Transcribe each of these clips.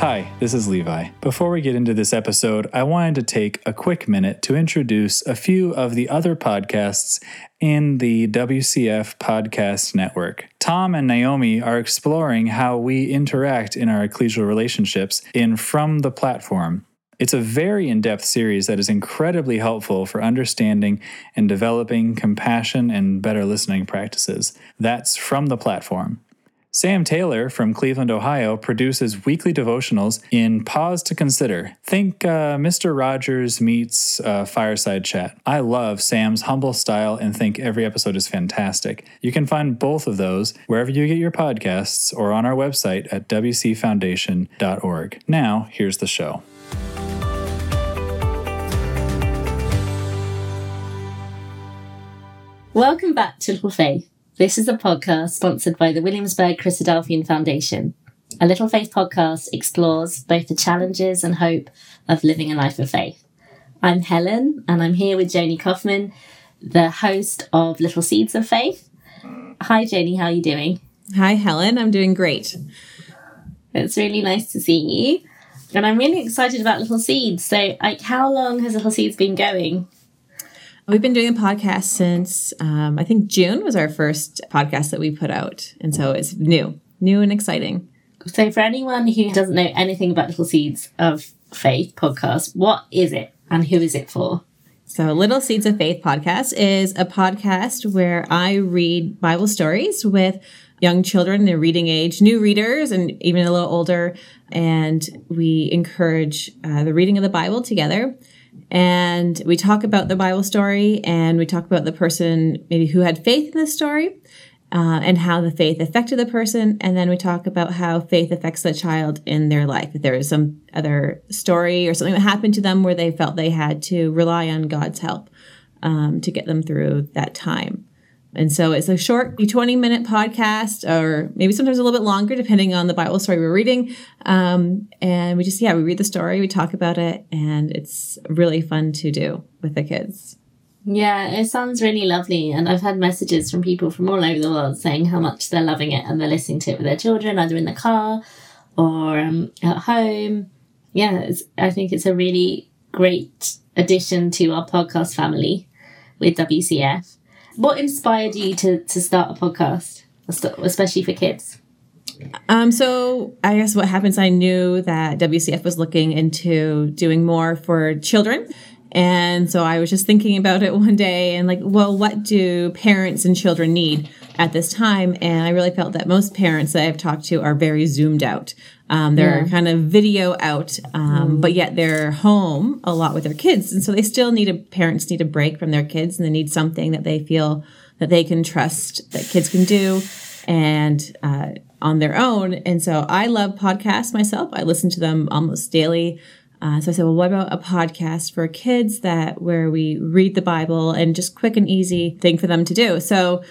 Hi, this is Levi. Before we get into this episode, I wanted to take a quick minute to introduce a few of the other podcasts in the WCF Podcast Network. Tom and Naomi are exploring how we interact in our ecclesial relationships in From the Platform. It's a very in depth series that is incredibly helpful for understanding and developing compassion and better listening practices. That's From the Platform. Sam Taylor from Cleveland, Ohio, produces weekly devotionals in Pause to Consider. Think uh, Mr. Rogers meets uh, Fireside Chat. I love Sam's humble style and think every episode is fantastic. You can find both of those wherever you get your podcasts or on our website at wcfoundation.org. Now, here's the show. Welcome back to Little Faith. This is a podcast sponsored by the Williamsburg Christadelphian Foundation. A Little Faith podcast explores both the challenges and hope of living a life of faith. I'm Helen, and I'm here with Joanie Kaufman, the host of Little Seeds of Faith. Hi, Joanie, how are you doing? Hi, Helen. I'm doing great. It's really nice to see you. And I'm really excited about Little Seeds. So, like, how long has Little Seeds been going? We've been doing a podcast since um, I think June was our first podcast that we put out. And so it's new, new and exciting. So, for anyone who doesn't know anything about Little Seeds of Faith podcast, what is it and who is it for? So, Little Seeds of Faith podcast is a podcast where I read Bible stories with young children in reading age, new readers, and even a little older. And we encourage uh, the reading of the Bible together and we talk about the Bible story and we talk about the person maybe who had faith in the story uh, and how the faith affected the person. And then we talk about how faith affects the child in their life. If there is some other story or something that happened to them where they felt they had to rely on God's help um, to get them through that time. And so it's a short 20 minute podcast, or maybe sometimes a little bit longer, depending on the Bible story we're reading. Um, and we just, yeah, we read the story, we talk about it, and it's really fun to do with the kids. Yeah, it sounds really lovely. And I've had messages from people from all over the world saying how much they're loving it and they're listening to it with their children, either in the car or um, at home. Yeah, I think it's a really great addition to our podcast family with WCF. What inspired you to, to start a podcast, especially for kids? Um, so I guess what happens, I knew that WCF was looking into doing more for children. And so I was just thinking about it one day and like, well, what do parents and children need at this time? And I really felt that most parents that I've talked to are very zoomed out. Um, they're yeah. kind of video out, um, mm. but yet they're home a lot with their kids. And so they still need a, parents need a break from their kids and they need something that they feel that they can trust that kids can do and uh, on their own. And so I love podcasts myself. I listen to them almost daily. Uh, so I said, well, what about a podcast for kids that where we read the Bible and just quick and easy thing for them to do? So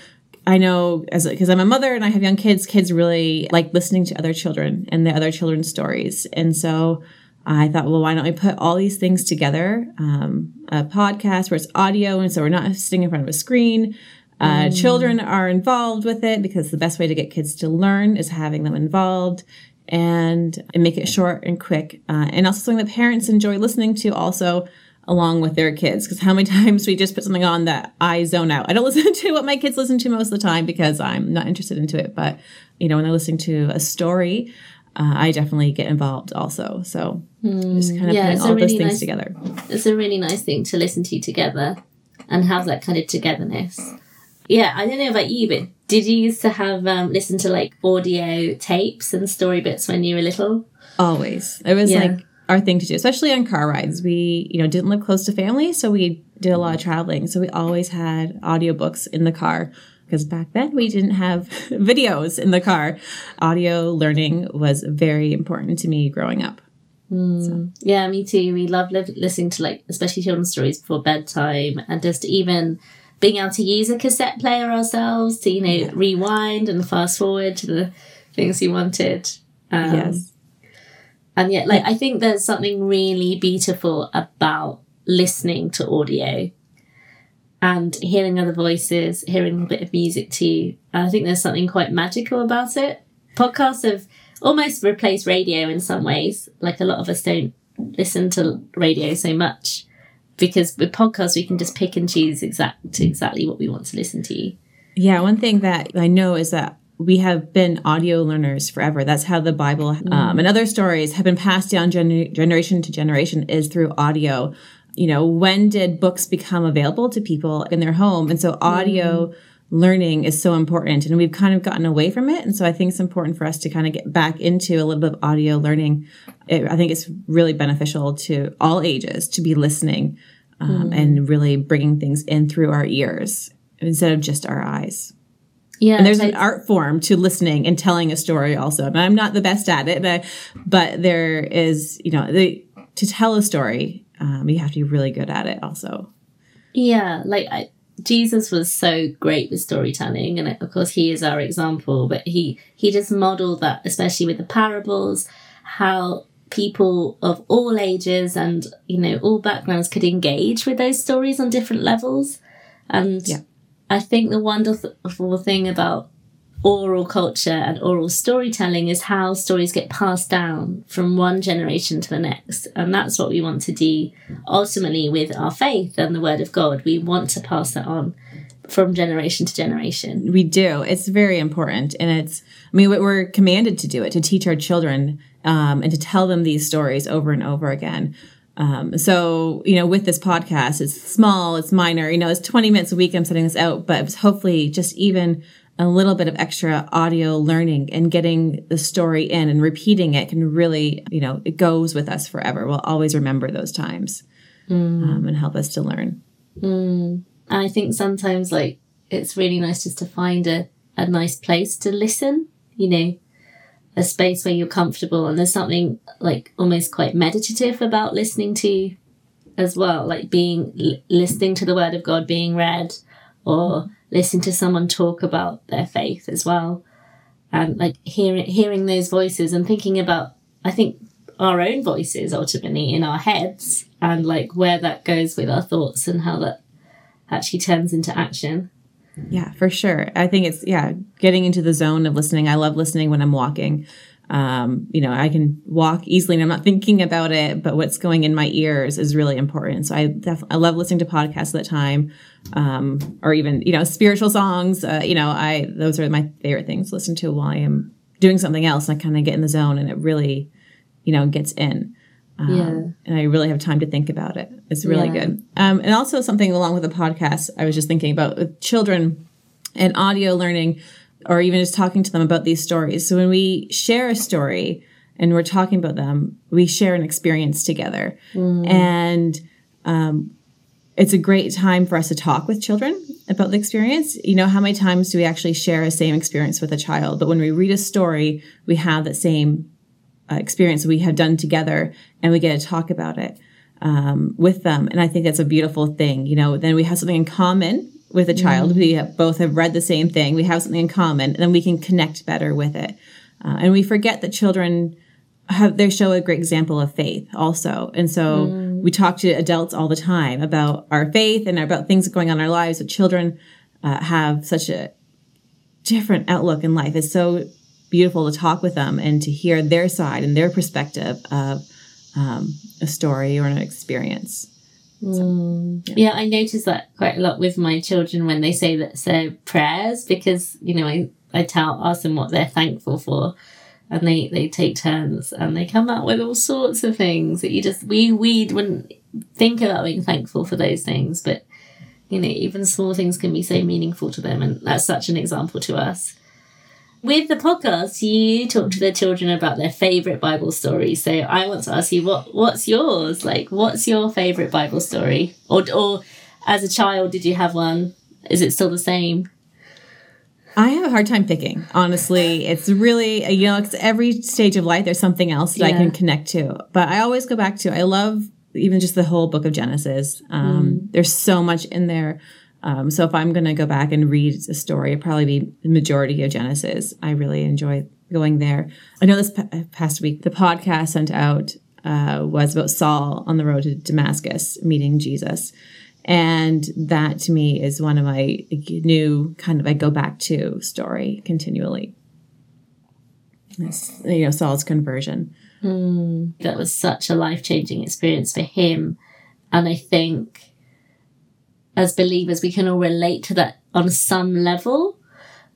I know as because I'm a mother and I have young kids, kids really like listening to other children and the other children's stories. And so I thought, well, why don't we put all these things together? Um, a podcast where it's audio, and so we're not sitting in front of a screen. Uh, mm. Children are involved with it because the best way to get kids to learn is having them involved and, and make it short and quick. Uh, and also something that parents enjoy listening to also along with their kids because how many times we just put something on that I zone out. I don't listen to what my kids listen to most of the time because I'm not interested into it. But you know, when they're listening to a story, uh, I definitely get involved also. So mm, just kind of yeah, putting all really those things nice, together. It's a really nice thing to listen to together and have that kind of togetherness. Yeah, I don't know about you, but did you used to have um, listen to like audio tapes and story bits when you were little? Always. It was yeah. like our thing to do, especially on car rides. We, you know, didn't live close to family, so we did a lot of traveling. So we always had audiobooks in the car because back then we didn't have videos in the car. Audio learning was very important to me growing up. Mm. So. Yeah, me too. We love li- listening to like, especially children's stories before bedtime, and just even being able to use a cassette player ourselves to you know yeah. rewind and fast forward to the things you wanted. Um, yes. And yet, like, mm. I think there's something really beautiful about listening to audio and hearing other voices, hearing a bit of music too. And I think there's something quite magical about it. Podcasts have almost replaced radio in some ways. Like a lot of us don't listen to radio so much because with podcasts we can just pick and choose exact exactly what we want to listen to. Yeah, one thing that I know is that we have been audio learners forever. That's how the Bible um, and other stories have been passed down gener- generation to generation is through audio. You know, when did books become available to people in their home? And so audio mm. learning is so important and we've kind of gotten away from it. And so I think it's important for us to kind of get back into a little bit of audio learning. It, I think it's really beneficial to all ages to be listening um, mm. and really bringing things in through our ears instead of just our eyes. Yeah, and there's an art form to listening and telling a story also. And I'm not the best at it, but, but there is, you know, the, to tell a story, um, you have to be really good at it also. Yeah, like I, Jesus was so great with storytelling, and of course he is our example. But he he just modeled that, especially with the parables, how people of all ages and you know all backgrounds could engage with those stories on different levels, and yeah. I think the wonderful thing about oral culture and oral storytelling is how stories get passed down from one generation to the next. And that's what we want to do ultimately with our faith and the Word of God. We want to pass that on from generation to generation. We do. It's very important. And it's, I mean, we're commanded to do it, to teach our children um, and to tell them these stories over and over again. Um, so, you know, with this podcast, it's small, it's minor, you know, it's 20 minutes a week I'm setting this out, but it's hopefully just even a little bit of extra audio learning and getting the story in and repeating it can really, you know, it goes with us forever. We'll always remember those times mm. um, and help us to learn. Mm. And I think sometimes, like, it's really nice just to find a, a nice place to listen, you know, a space where you're comfortable and there's something like almost quite meditative about listening to as well like being listening to the word of god being read or listening to someone talk about their faith as well. And like hearing hearing those voices and thinking about i think our own voices ultimately in our heads and like where that goes with our thoughts and how that actually turns into action yeah, for sure. I think it's yeah, getting into the zone of listening. I love listening when I'm walking. Um, you know, I can walk easily and I'm not thinking about it, but what's going in my ears is really important. So I def- I love listening to podcasts at the time, um, or even you know spiritual songs. Uh, you know, I those are my favorite things to listen to while I am doing something else. I kind of get in the zone, and it really, you know, gets in. Um, yeah. And I really have time to think about it. It's really yeah. good. Um, and also something along with the podcast, I was just thinking about with children and audio learning, or even just talking to them about these stories. So when we share a story and we're talking about them, we share an experience together. Mm. And um, it's a great time for us to talk with children about the experience. You know, how many times do we actually share a same experience with a child? But when we read a story, we have that same experience we have done together and we get to talk about it um, with them. And I think that's a beautiful thing. You know, then we have something in common with a child. Mm-hmm. We have, both have read the same thing. We have something in common, and then we can connect better with it. Uh, and we forget that children have they show a great example of faith also. And so mm. we talk to adults all the time about our faith and about things going on in our lives. But children uh, have such a different outlook in life. It's so beautiful to talk with them and to hear their side and their perspective of um, a story or an experience. Mm. yeah. yeah. I notice that quite a lot with my children when they say that say prayers because you know I I tell ask them what they're thankful for, and they they take turns and they come up with all sorts of things that you just we we wouldn't think about being thankful for those things, but you know even small things can be so meaningful to them, and that's such an example to us. With the podcast, you talk to the children about their favorite Bible stories. So I want to ask you, what what's yours? Like, what's your favorite Bible story? Or, or as a child, did you have one? Is it still the same? I have a hard time picking. Honestly, it's really you know, it's every stage of life. There's something else that yeah. I can connect to. But I always go back to. I love even just the whole book of Genesis. Um, mm. There's so much in there. Um, so if I'm going to go back and read a story, it'd probably be the majority of Genesis. I really enjoy going there. I know this past week, the podcast sent out uh, was about Saul on the road to Damascus meeting Jesus. And that to me is one of my new kind of I go back to story continually. you know Saul's conversion. That was such a life changing experience for him. And I think as believers, we can all relate to that on some level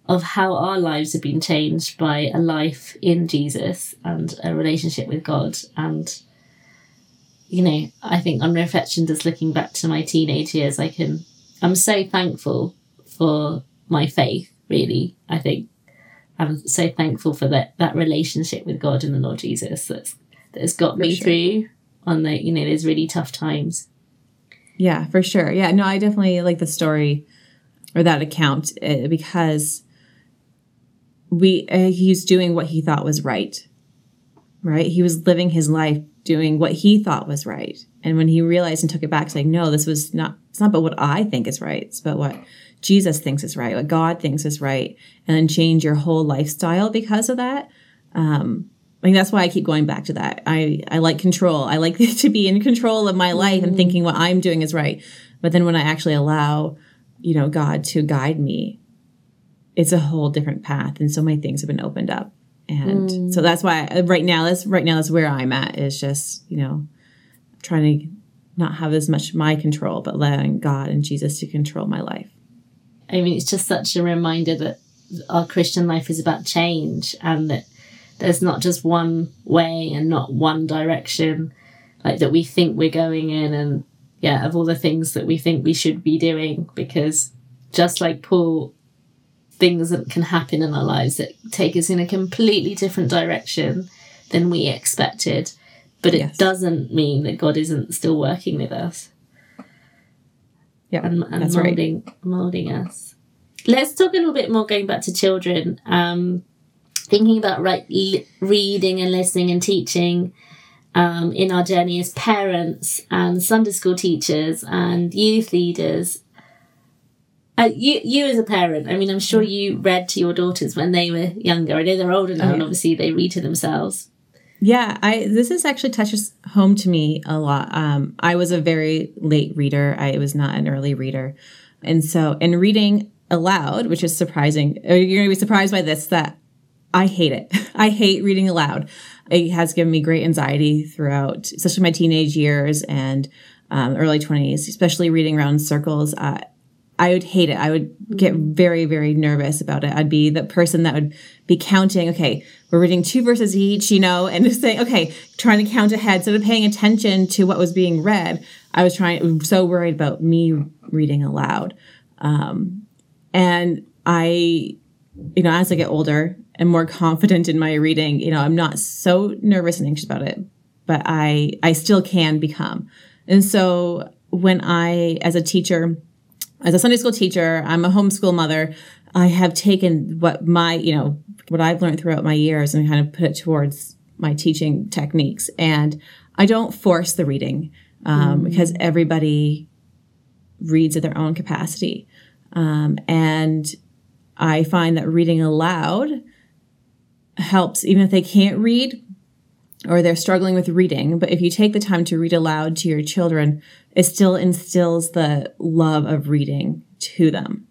of how our lives have been changed by a life in Jesus and a relationship with God. And, you know, I think on reflection, just looking back to my teenage years, I can, I'm so thankful for my faith, really. I think I'm so thankful for that, that relationship with God and the Lord Jesus that's, that has got me sure. through on the, you know, those really tough times. Yeah, for sure. Yeah, no, I definitely like the story or that account uh, because we uh, he's doing what he thought was right. Right? He was living his life doing what he thought was right. And when he realized and took it back it's like, "No, this was not it's not about what I think is right. It's about what Jesus thinks is right, what God thinks is right." And then change your whole lifestyle because of that. Um I mean, that's why I keep going back to that. I, I like control. I like to be in control of my life and mm-hmm. thinking what I'm doing is right. But then when I actually allow, you know, God to guide me, it's a whole different path. And so many things have been opened up. And mm. so that's why I, right now, that's right now, that's where I'm at is just, you know, trying to not have as much my control, but allowing God and Jesus to control my life. I mean, it's just such a reminder that our Christian life is about change and that there's not just one way and not one direction, like that we think we're going in, and yeah, of all the things that we think we should be doing, because just like Paul, things that can happen in our lives that take us in a completely different direction than we expected. But it Yes. doesn't mean that God isn't still working with us Yeah, and, and that's right. molding molding us. Let's talk a little bit more going back to children. Um, thinking about right reading and listening and teaching um, in our journey as parents and Sunday school teachers and youth leaders. Uh, you, you as a parent, I mean, I'm sure you read to your daughters when they were younger. I know they're older now, Oh, and obviously they read to themselves. Yeah, I this is actually touches home to me a lot. Um, I was a very late reader. I was not an early reader, and so in reading aloud, which is surprising, uh, you're going to be surprised by this that I hate it. I hate reading aloud. It has given me great anxiety throughout, especially my teenage years and um, early twenties, especially reading around circles. Uh, I would hate it. I would get very, very nervous about it. I'd be the person that would be counting, okay, we're reading two verses each, you know, and just saying, okay, trying to count ahead instead of paying attention to what was being read. I was trying, so worried about me reading aloud. Um, and I, you know, as I get older and more confident in my reading, you know, I'm not so nervous and anxious about it, but I, I still can become. And so when I, as a teacher, as a Sunday school teacher, I'm a homeschool mother. I have taken what my, you know, what I've learned throughout my years and kind of put it towards my teaching techniques. And I don't force the reading um, because everybody reads at their own capacity. Um, and I find that reading aloud helps, even if they can't read or they're struggling with reading. But if you take the time to read aloud to your children, it still instills the love of reading to them.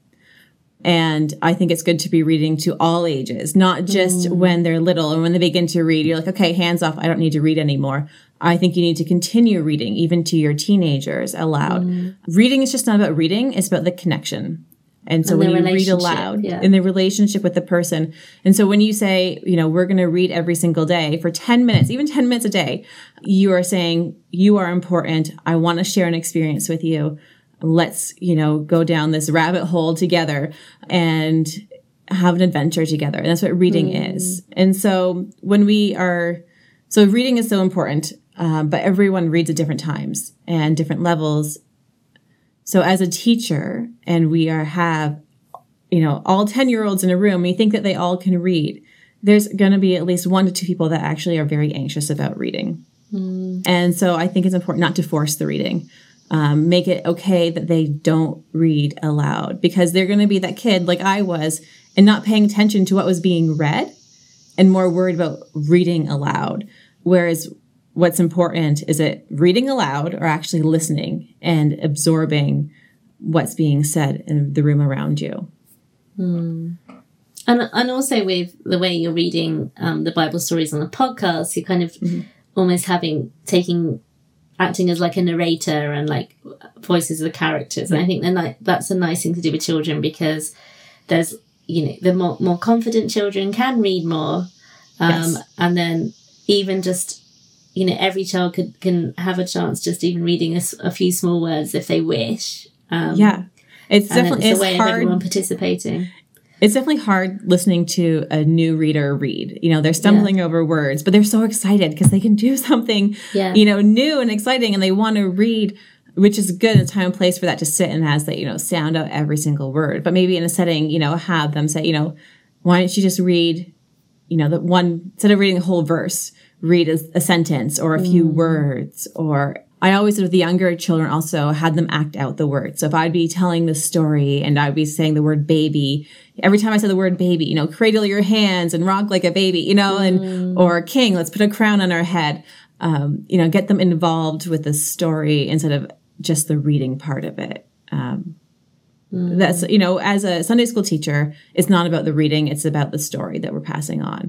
And I think it's good to be reading to all ages, not just mm. when they're little and when they begin to read, you're like, okay, hands off, I don't need to read anymore. I think you need to continue reading, even to your teenagers aloud. Mm. Reading is just not about reading, it's about the connection. And so And when you read aloud yeah. in the relationship with the person. And so when you say, you know, we're going to read every single day for 10 minutes, even 10 minutes a day, you are saying, you are important. I want to share an experience with you. Let's, you know, go down this rabbit hole together and have an adventure together. And that's what reading is. And so when we are, so reading is so important, um, but everyone reads at different times and different levels. So as a teacher, and we are have, you know, all 10 year olds in a room, we think that they all can read. There's going to be at least one to two people that actually are very anxious about reading. And so I think it's important not to force the reading. Um, make it okay that they don't read aloud because they're going to be that kid like I was and not paying attention to what was being read and more worried about reading aloud. Whereas what's important is it reading aloud or actually listening and absorbing what's being said in the room around you. And And and also with the way you're reading um, the Bible stories on the podcast, you're kind of almost having taking acting as like a narrator and like voices of the characters. And I think like that's a nice thing to do with children because there's you know the more more confident children can read more, um, Yes. and then even just you know every child could can have a chance just even reading a, a few small words if they wish. Um, Yeah. It's definitely it's it's a way of hard. everyone participating. It's definitely hard listening to a new reader read. You know, they're stumbling over words, but they're so excited because they can do something, Yeah. you know, new and exciting and they want to read, which is good in a time and place for that to sit and as they, you know, sound out every single word. But maybe in a setting, you know, have them say, you know, why don't you just read, you know, the one instead of reading a whole verse, read a, a sentence or a few words or I always with the younger children also had them act out the words. So if I'd be telling the story and I'd be saying the word baby, every time I said the word baby, you know, cradle your hands and rock like a baby, you know, and or king, let's put a crown on our head. Um, you know, get them involved with the story instead of just the reading part of it. Um, That's you know, as a Sunday school teacher, it's not about the reading; it's about the story that we're passing on.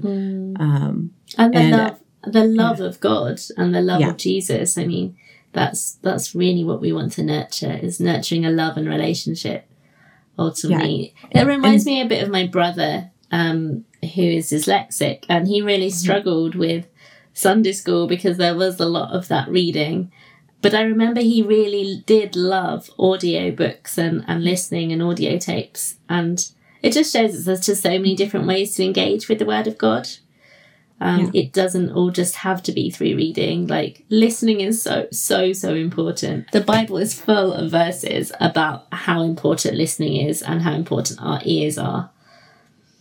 Um, and the And, the love of god and the love Yeah. of jesus i mean that's that's really what we want to nurture is nurturing a love and relationship ultimately. It reminds me a bit of my brother um who is dyslexic and he really Mm-hmm. struggled with sunday school because there was a lot of that reading. But i remember he really did love audio books and and listening and audio tapes and it just shows us there's just so many different ways to engage with the word of god um, it doesn't all just have to be through reading. Like listening is so so so important. The Bible is full of verses about how important listening is and how important our ears are.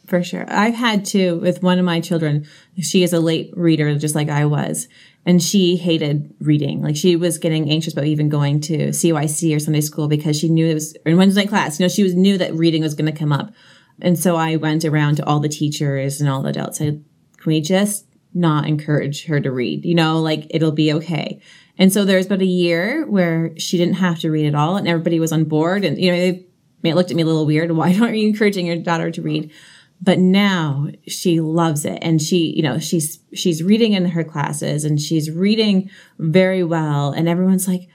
For sure. I've had to with one of my children. She is a late reader, just like I was. And she hated reading. Like she was getting anxious about even going to CYC or Sunday school because she knew it was in Wednesday night class. You know, she was knew that reading was going to come up. And so I went around to all the teachers and all the adults. I can we just not encourage her to read? You know, like it'll be okay. And so there was about a year where she didn't have to read at all, and everybody was on board. And you know, they it looked at me a little weird. Why aren't you encouraging your daughter to read? But now she loves it, and she, you know, she's she's reading in her classes, and she's reading very well, and everyone's like.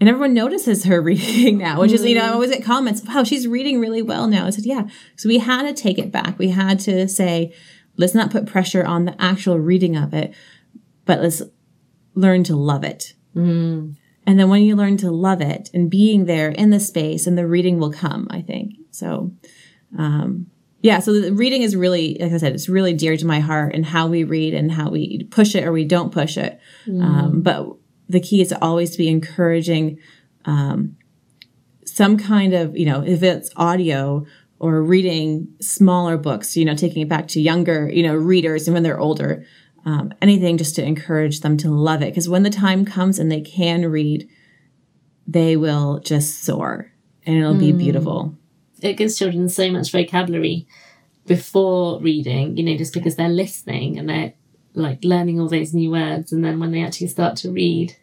And everyone notices her reading now, which is, you know, I always get comments, wow, she's reading really well now. I said, yeah. So we had to take it back. We had to say, let's not put pressure on the actual reading of it, but let's learn to love it. And then when you learn to love it and being there in the space and the reading will come, I think. So, um, yeah, so the reading is really, like I said, it's really dear to my heart and how we read and how we push it or we don't push it. Um, but the key is to always be encouraging um, some kind of, you know, if it's audio or reading smaller books, you know, taking it back to younger, you know, readers and when they're older, um, anything just to encourage them to love it. Because when the time comes and they can read, they will just soar and it'll be beautiful. It gives children so much vocabulary before reading, you know, just because they're listening and they're like learning all those new words, and then when they actually start to read,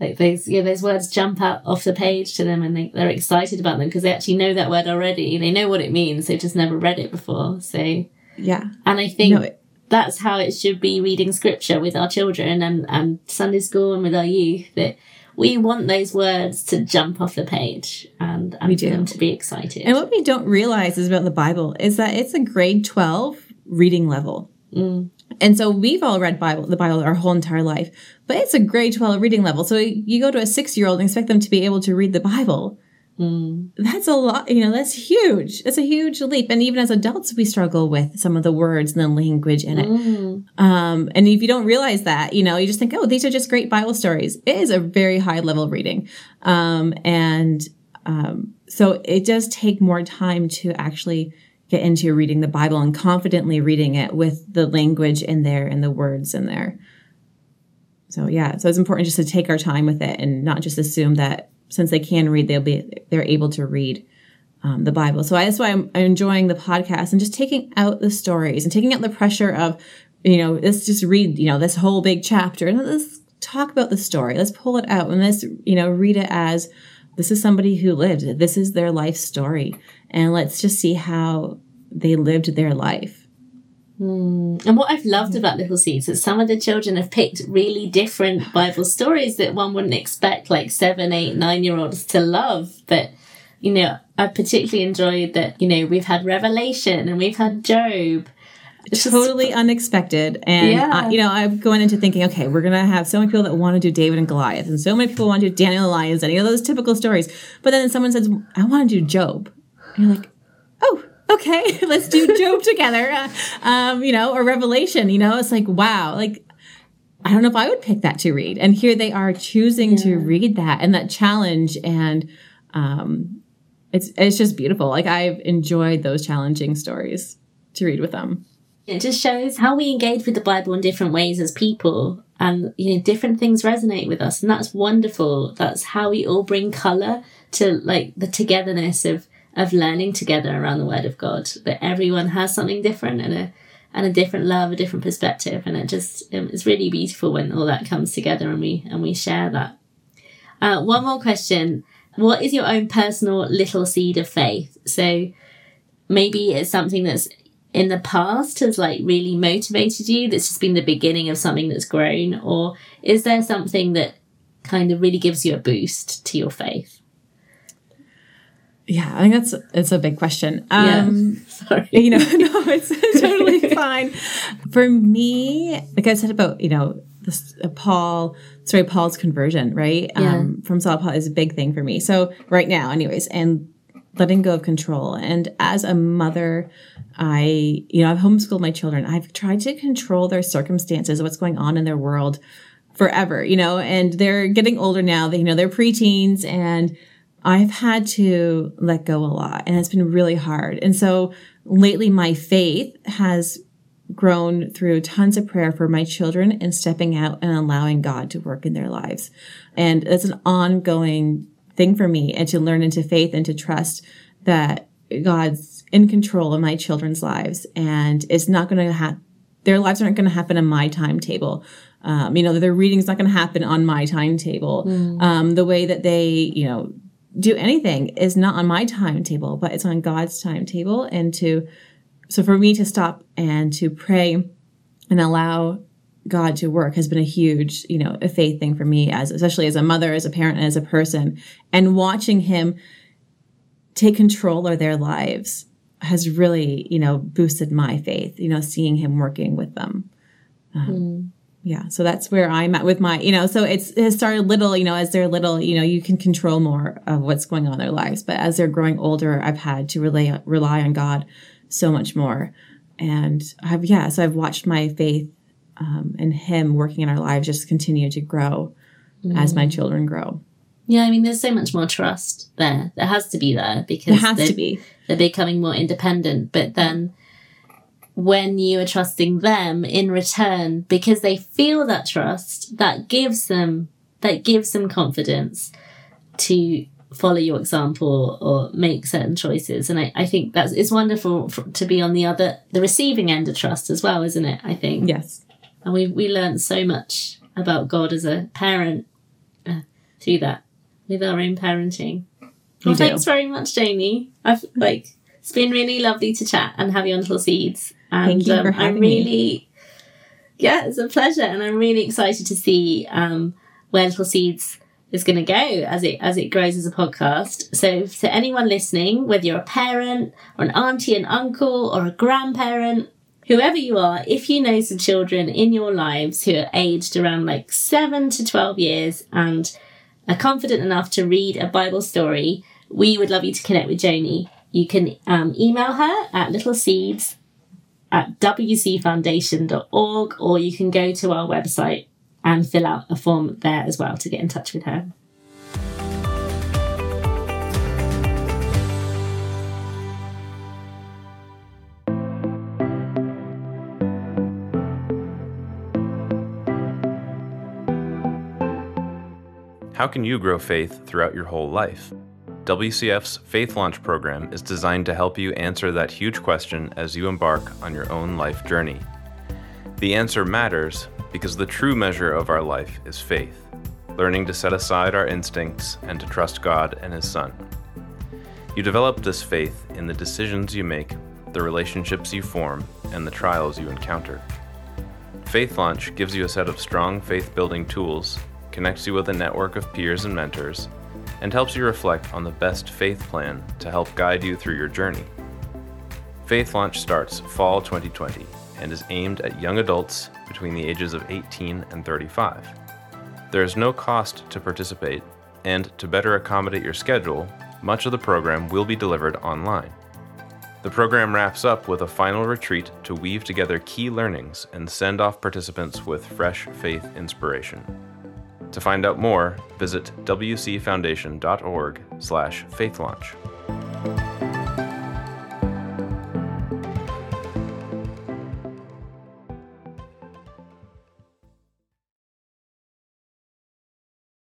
like those yeah those words jump out off the page to them and they, they're excited about them because they actually know that word already they know what it means they've just never read it before so Yeah. and i think No, it- that's how it should be reading scripture with our children and, and sunday school and with our youth that we want those words to jump off the page and, and We do. them to be excited And what we don't realize is about the Bible is that it's a grade 12 reading level. Mm. And so we've all read Bible, the Bible our whole entire life, but it's a grade 12 reading level. So you go to a six year old and expect them to be able to read the Bible. That's a lot, you know, that's huge. That's a huge leap. And even as adults, we struggle with some of the words and the language in it. Um, and if you don't realize that, you know, you just think, oh, these are just great Bible stories. It is a very high level reading. Um, and um, so it does take more time to actually get into reading the Bible and confidently reading it with the language in there and the words in there. So yeah, so it's important just to take our time with it and not just assume that since they can read, they'll be they're able to read um, the Bible. So I, that's why I'm enjoying the podcast and just taking out the stories and taking out the pressure of, you know, let's just read, you know, this whole big chapter and let's talk about the story. Let's pull it out and let's, you know, read it as this is somebody who lived. This is their life story. And let's just see how they lived their life. Hmm. And what I've loved about Little Seeds is some of the children have picked really different Bible stories that one wouldn't expect, like seven, eight, nine year olds to love. But, you know, I particularly enjoyed that, you know, we've had Revelation and we've had Job. It's just- totally unexpected. And, Yeah. you know, I'm going into thinking, okay, we're going to have so many people that want to do David and Goliath, and so many people want to do Daniel and Lions, and you know, those typical stories. But then someone says, I want to do Job. And you're like, oh, okay, let's do Job together. Uh, um, you know, or Revelation, you know, it's like, wow, like, I don't know if I would pick that to read. And here they are choosing to read that and that challenge. And um, it's, it's just beautiful. Like, I've enjoyed those challenging stories to read with them. It just shows how we engage with the Bible in different ways as people, and you know, different things resonate with us, and that's wonderful. That's how we all bring color to like the togetherness of of learning together around the Word of God. That everyone has something different and a and a different love, a different perspective, and it just it's really beautiful when all that comes together and we and we share that. Uh, one more question: What is your own personal little seed of faith? So maybe it's something that's in the past has like really motivated you that's just been the beginning of something that's grown or is there something that kind of really gives you a boost to your faith Yeah, I think that's it's a big question. Yeah. Um, sorry you know, no, it's totally fine. For me, like I said about you know this uh, Paul, sorry, Paul's conversion, right? Yeah. Um, from Saul Paul is a big thing for me. So right now, anyways, and letting go of control. And as a mother, I you know I've homeschooled my children. I've tried to control their circumstances, what's going on in their world, forever. You know, and they're getting older now. They you know they're preteens and. I've had to let go a lot and it's been really hard. And so lately my faith has grown through tons of prayer for my children and stepping out and allowing God to work in their lives. And it's an ongoing thing for me and to learn into faith and to trust that God's in control of my children's lives and it's not going to have their lives aren't going to happen on my timetable. Um, you know, their reading's not going to happen on my timetable. Um, the way that they, you know, do anything is not on my timetable, but it's on God's timetable. And to, so for me to stop and to pray and allow God to work has been a huge, you know, a faith thing for me as, especially as a mother, as a parent, and as a person. And watching him take control of their lives has really, you know, boosted my faith, you know, seeing him working with them. Um, Yeah. So that's where I'm at with my, you know, so it's, it started little, you know, as they're little, you know, you can control more of what's going on in their lives. But as they're growing older, I've had to rely, rely on God so much more. And I've, yeah, so I've watched my faith um, and him working in our lives just continue to grow as my children grow. yeah i mean there's so much more trust there there has to be there because It has to be. they're becoming more independent but then when you are trusting them in return because they feel that trust that gives them that gives them confidence to follow your example or make certain choices and i, I think that's it's wonderful for, to be on the other the receiving end of trust as well isn't it i think Yes. and we we learned so much about god as a parent uh, through that with our own parenting well, thanks very much, Jamie. I've like it's been really lovely to chat and have you on Little Seeds. And Thank you for um, having I'm me. really, yeah, it's a pleasure, and I'm really excited to see um, where Little Seeds is going to go as it as it grows as a podcast. So, to anyone listening, whether you're a parent or an auntie, an uncle, or a grandparent. Whoever you are, if you know some children in your lives who are aged around like seven to 12 years and are confident enough to read a Bible story, we would love you to connect with Joanie. You can um, email her at littleseeds at wcfoundation.org or you can go to our website and fill out a form there as well to get in touch with her. How can you grow faith throughout your whole life? WCF's Faith Launch program is designed to help you answer that huge question as you embark on your own life journey. The answer matters because the true measure of our life is faith, learning to set aside our instincts and to trust God and His Son. You develop this faith in the decisions you make, the relationships you form, and the trials you encounter. Faith Launch gives you a set of strong faith building tools, connects you with a network of peers and mentors, and helps you reflect on the best faith plan to help guide you through your journey. Faith Launch starts fall 2020 and is aimed at young adults between the ages of 18 and 35. There is no cost to participate, and to better accommodate your schedule, much of the program will be delivered online. The program wraps up with a final retreat to weave together key learnings and send off participants with fresh faith inspiration. To find out more, visit wcfoundation.org/faithlaunch.